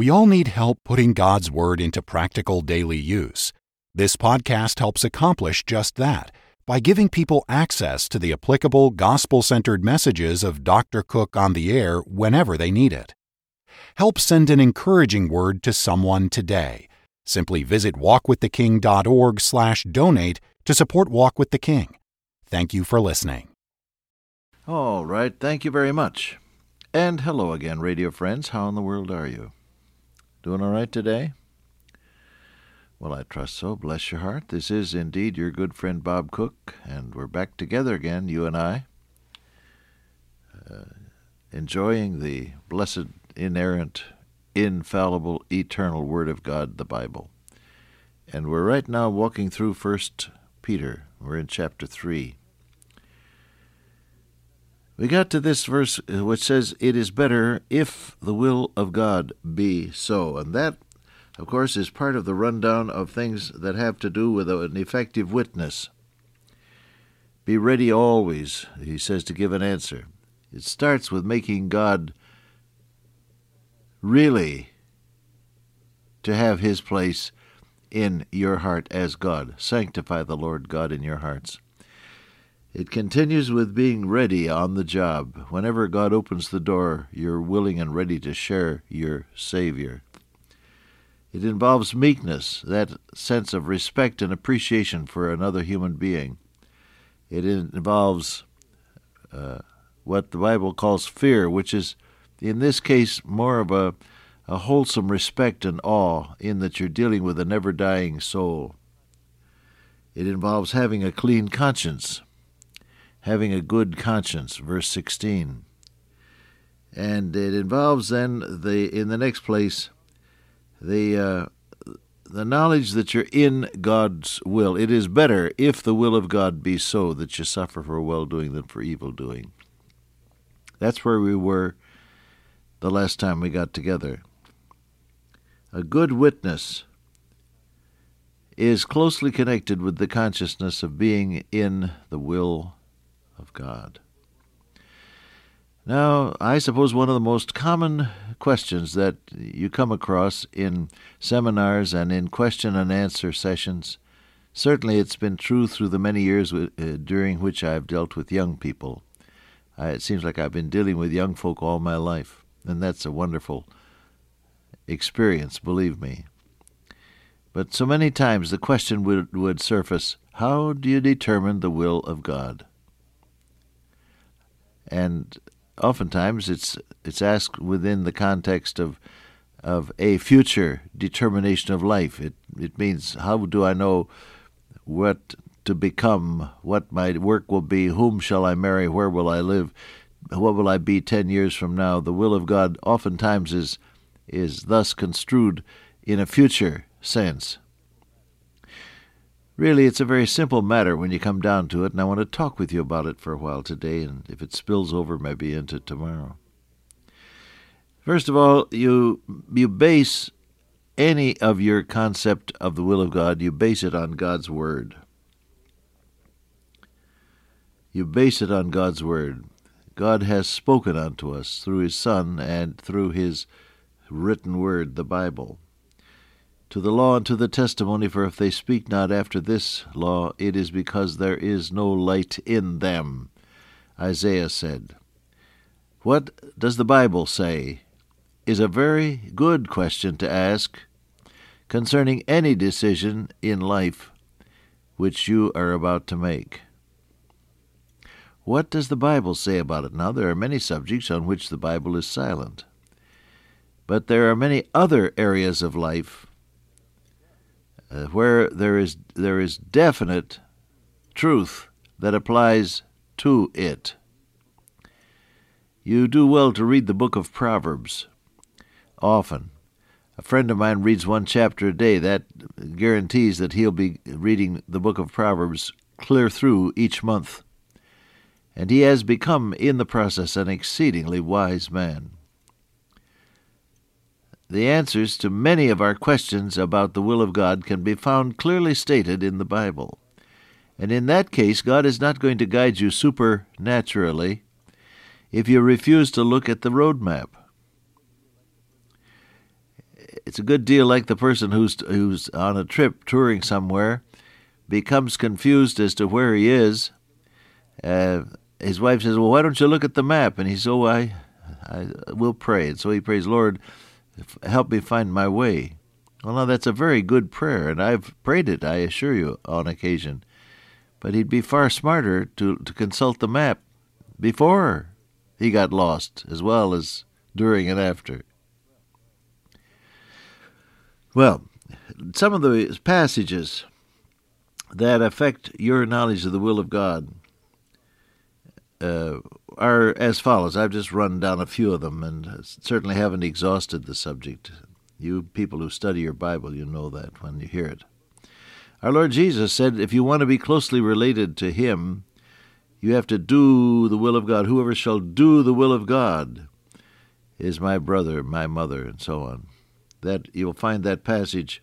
We all need help putting God's Word into practical daily use. This podcast helps accomplish just that by giving people access to the applicable gospel centered messages of Dr. Cook on the air whenever they need it. Help send an encouraging word to someone today. Simply visit walkwiththeking.org/donate to support Walk with the King. Thank you for listening. All right, thank you very much. And hello again, radio friends. How in the world are you? Doing all right today? Well, I trust so. Bless your heart. This is indeed your good friend Bob Cook, and we're back together again, you and I, uh, enjoying the blessed, inerrant, infallible, eternal Word of God, the Bible. And we're right now walking through First Peter. We're in chapter 3. We got to this verse uh, which says, It is better if the will of God be so. And that, of course, is part of the rundown of things that have to do with an effective witness. Be ready always, he says, to give an answer. It starts with making God really to have his place in your heart as God. Sanctify the Lord God in your hearts. It continues with being ready on the job. Whenever God opens the door, you're willing and ready to share your Savior. It involves meekness, that sense of respect and appreciation for another human being. It involves uh, what the Bible calls fear, which is, in this case, more of a, a wholesome respect and awe in that you're dealing with a never dying soul. It involves having a clean conscience having a good conscience, verse 16. And it involves then the in the next place the uh, the knowledge that you're in God's will. It is better if the will of God be so that you suffer for well doing than for evil doing. That's where we were the last time we got together. A good witness is closely connected with the consciousness of being in the will of God. Now, I suppose one of the most common questions that you come across in seminars and in question and answer sessions, certainly it's been true through the many years uh, during which I've dealt with young people. It seems like I've been dealing with young folk all my life, and that's a wonderful experience, believe me. But so many times the question would, would surface how do you determine the will of God? And oftentimes it's it's asked within the context of of a future determination of life. It it means how do I know what to become, what my work will be, whom shall I marry, where will I live, what will I be ten years from now. The will of God oftentimes is is thus construed in a future sense. Really, it's a very simple matter when you come down to it, and I want to talk with you about it for a while today, and if it spills over, maybe into tomorrow. First of all, you you base any of your concept of the will of God, you base it on God's Word. You base it on God's Word. God has spoken unto us through His Son and through His written Word, the Bible to the law and to the testimony, for if they speak not after this law, it is because there is no light in them. Isaiah said. What does the Bible say? Is a very good question to ask concerning any decision in life which you are about to make. What does the Bible say about it? Now, there are many subjects on which the Bible is silent. But there are many other areas of life uh, where there is there is definite truth that applies to it. You do well to read the book of Proverbs often. A friend of mine reads one chapter a day. That guarantees that he'll be reading the book of Proverbs clear through each month. And he has become, in the process, an exceedingly wise man the answers to many of our questions about the will of God can be found clearly stated in the Bible. And in that case, God is not going to guide you supernaturally if you refuse to look at the road map. it's a good deal like the person who's who's on a trip touring somewhere, becomes confused as to where he is. Uh, his wife says, "Well, why don't you look at the map?" And he says, "Oh, I, I will pray." And so he prays, "Lord, help me find my way." Well, now that's a very good prayer, and I've prayed it, I assure you, on occasion. But he'd be far smarter to, to consult the map before he got lost, as well as during and after. Well, some of the passages that affect your knowledge of the will of God uh, are as follows. I've just run down a few of them and certainly haven't exhausted the subject. You people who study your Bible, you know that when you hear it. Our Lord Jesus said, if you want to be closely related to Him, you have to do the will of God. Whoever shall do the will of God is my brother, my mother, and so on. That you'll find that passage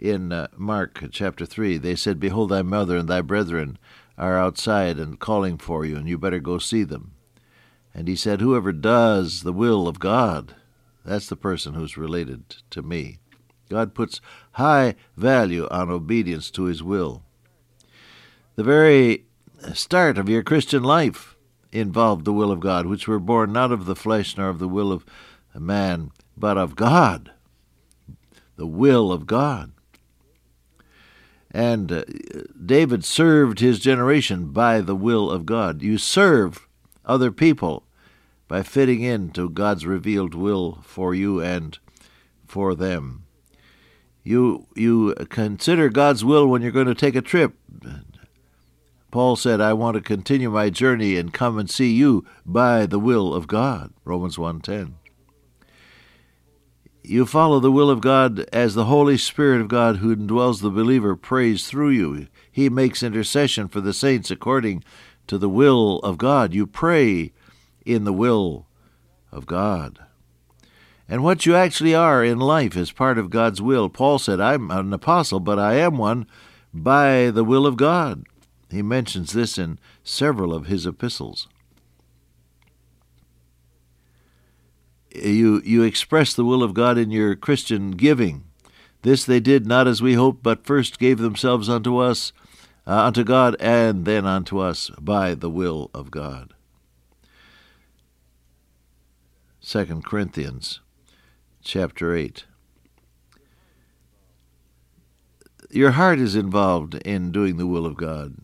in uh, Mark chapter 3. They said, Behold, thy mother and thy brethren are outside and calling for you, and you better go see them. And he said, Whoever does the will of God, that's the person who's related to me. God puts high value on obedience to his will. The very start of your Christian life involved the will of God, which were born not of the flesh nor of the will of man, but of God. The will of God. And uh, David served his generation by the will of God. You serve other people by fitting into God's revealed will for you and for them. You you consider God's will when you're going to take a trip. Paul said, "I want to continue my journey and come and see you by the will of God." Romans 1:10. You follow the will of God as the Holy Spirit of God who indwells the believer prays through you. He makes intercession for the saints according to the will of God. You pray in the will of God. And what you actually are in life is part of God's will. Paul said, I'm an apostle, but I am one by the will of God. He mentions this in several of his epistles. You, you express the will of God in your Christian giving. This they did not as we hoped, but first gave themselves unto us, uh, unto God, and then unto us by the will of God. 2 Corinthians chapter 8. Your heart is involved in doing the will of God.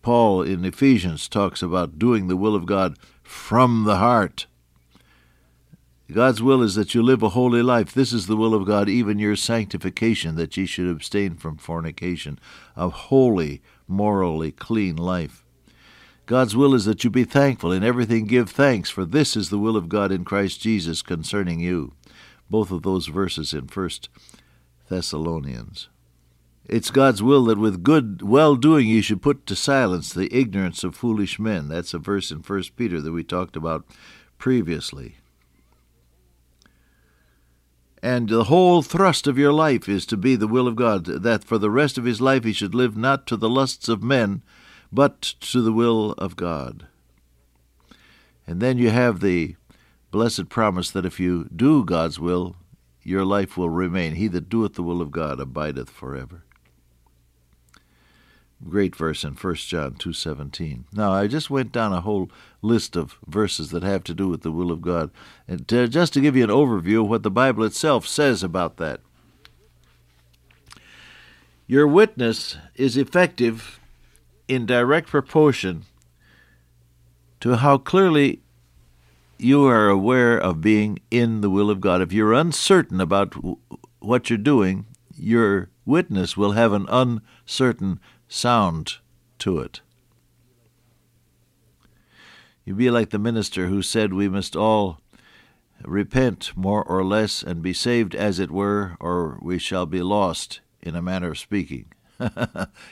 Paul in Ephesians talks about doing the will of God from the heart. God's will is that you live a holy life. This is the will of God, even your sanctification, that ye should abstain from fornication, a holy, morally clean life. God's will is that you be thankful. In everything give thanks, for this is the will of God in Christ Jesus concerning you. Both of those verses in 1 Thessalonians. It's God's will that with good well doing you should put to silence the ignorance of foolish men. That's a verse in 1 Peter that we talked about previously. And the whole thrust of your life is to be the will of God, that for the rest of his life he should live not to the lusts of men, but to the will of God. And then you have the blessed promise that if you do God's will, your life will remain. He that doeth the will of God abideth forever. Great verse in 1 John 2:17. Now, I just went down a whole list of verses that have to do with the will of God, and to, just to give you an overview of what the Bible itself says about that. Your witness is effective in direct proportion to how clearly you are aware of being in the will of God. If you're uncertain about what you're doing, your witness will have an uncertain sound to it. You be like the minister who said we must all repent more or less and be saved, as it were, or we shall be lost, in a manner of speaking. you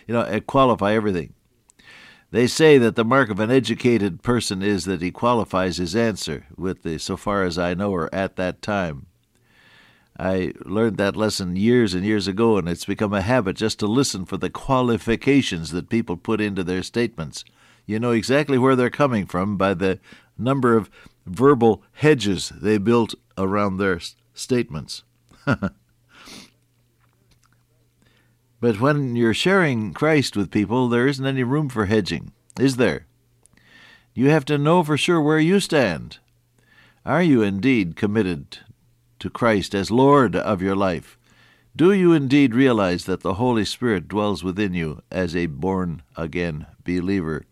know, qualify everything. They say that the mark of an educated person is that he qualifies his answer with the so far as I know or at that time. I learned that lesson years and years ago, and it's become a habit just to listen for the qualifications that people put into their statements. You know exactly where they're coming from by the number of verbal hedges they built around their statements. but when you're sharing Christ with people, there isn't any room for hedging, is there? You have to know for sure where you stand. Are you indeed committed to Christ as Lord of your life? Do you indeed realize that the Holy Spirit dwells within you as a born again believer,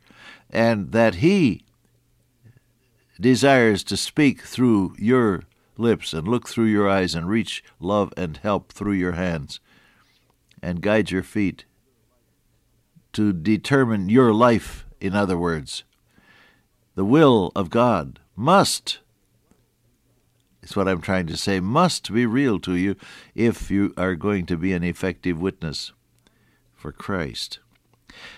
and that He desires to speak through your lips and look through your eyes and reach love and help through your hands and guide your feet to determine your life, in other words? The will of God must is what I'm trying to say, must be real to you if you are going to be an effective witness for Christ.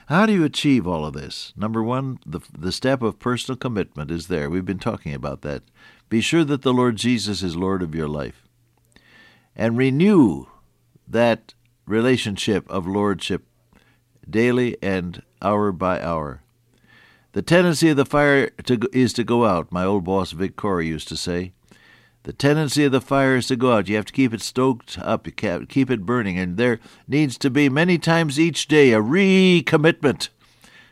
How do you achieve all of this? Number one, the, the step of personal commitment is there. We've been talking about that. Be sure that the Lord Jesus is Lord of your life. And renew that relationship of lordship daily and hour by hour. The tendency of the fire to, is to go out, my old boss Vic Cory used to say. The tendency of the fire is to go out. You have to keep it stoked up, you keep it burning. And there needs to be many times each day a recommitment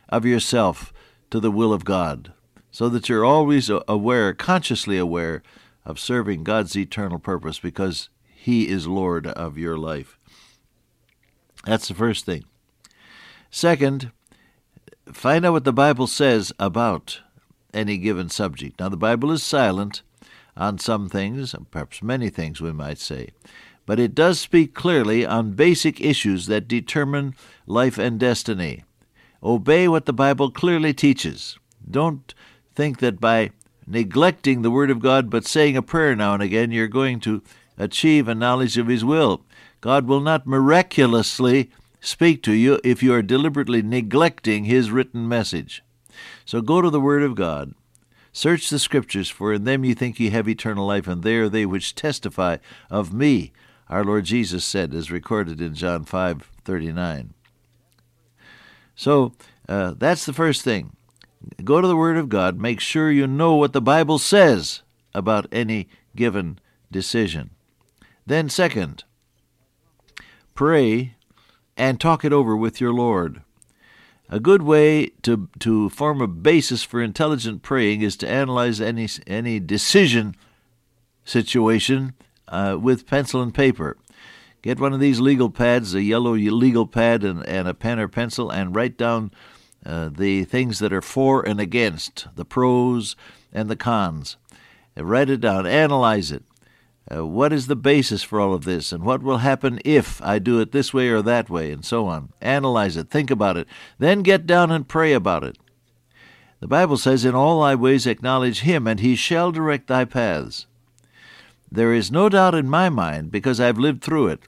of yourself to the will of God so that you're always aware, consciously aware, of serving God's eternal purpose because He is Lord of your life. That's the first thing. Second, find out what the Bible says about any given subject. Now, the Bible is silent on some things, perhaps many things we might say, but it does speak clearly on basic issues that determine life and destiny. Obey what the Bible clearly teaches. Don't think that by neglecting the Word of God but saying a prayer now and again, you're going to achieve a knowledge of His will. God will not miraculously speak to you if you are deliberately neglecting His written message. So go to the Word of God Search the Scriptures, for in them ye think ye have eternal life, and they are they which testify of me, our Lord Jesus said, as recorded in John 5 39. So uh, that's the first thing. Go to the Word of God. Make sure you know what the Bible says about any given decision. Then, second, pray and talk it over with your Lord. A good way to, to form a basis for intelligent praying is to analyze any, any decision situation uh, with pencil and paper. Get one of these legal pads, a yellow legal pad, and, and a pen or pencil, and write down uh, the things that are for and against, the pros and the cons. And write it down, analyze it. Uh, what is the basis for all of this, and what will happen if I do it this way or that way, and so on. Analyze it, think about it, then get down and pray about it. The Bible says, In all thy ways acknowledge him, and he shall direct thy paths. There is no doubt in my mind, because I've lived through it,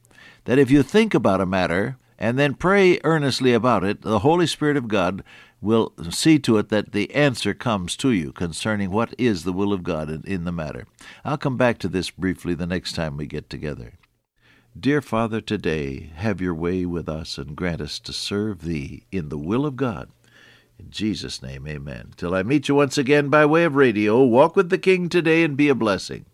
that if you think about a matter and then pray earnestly about it, the Holy Spirit of God will see to it that the answer comes to you concerning what is the will of God in, in the matter. I'll come back to this briefly the next time we get together. Dear Father, today have your way with us and grant us to serve Thee in the will of God. In Jesus' name, amen. Till I meet you once again by way of radio, walk with the King today and be a blessing.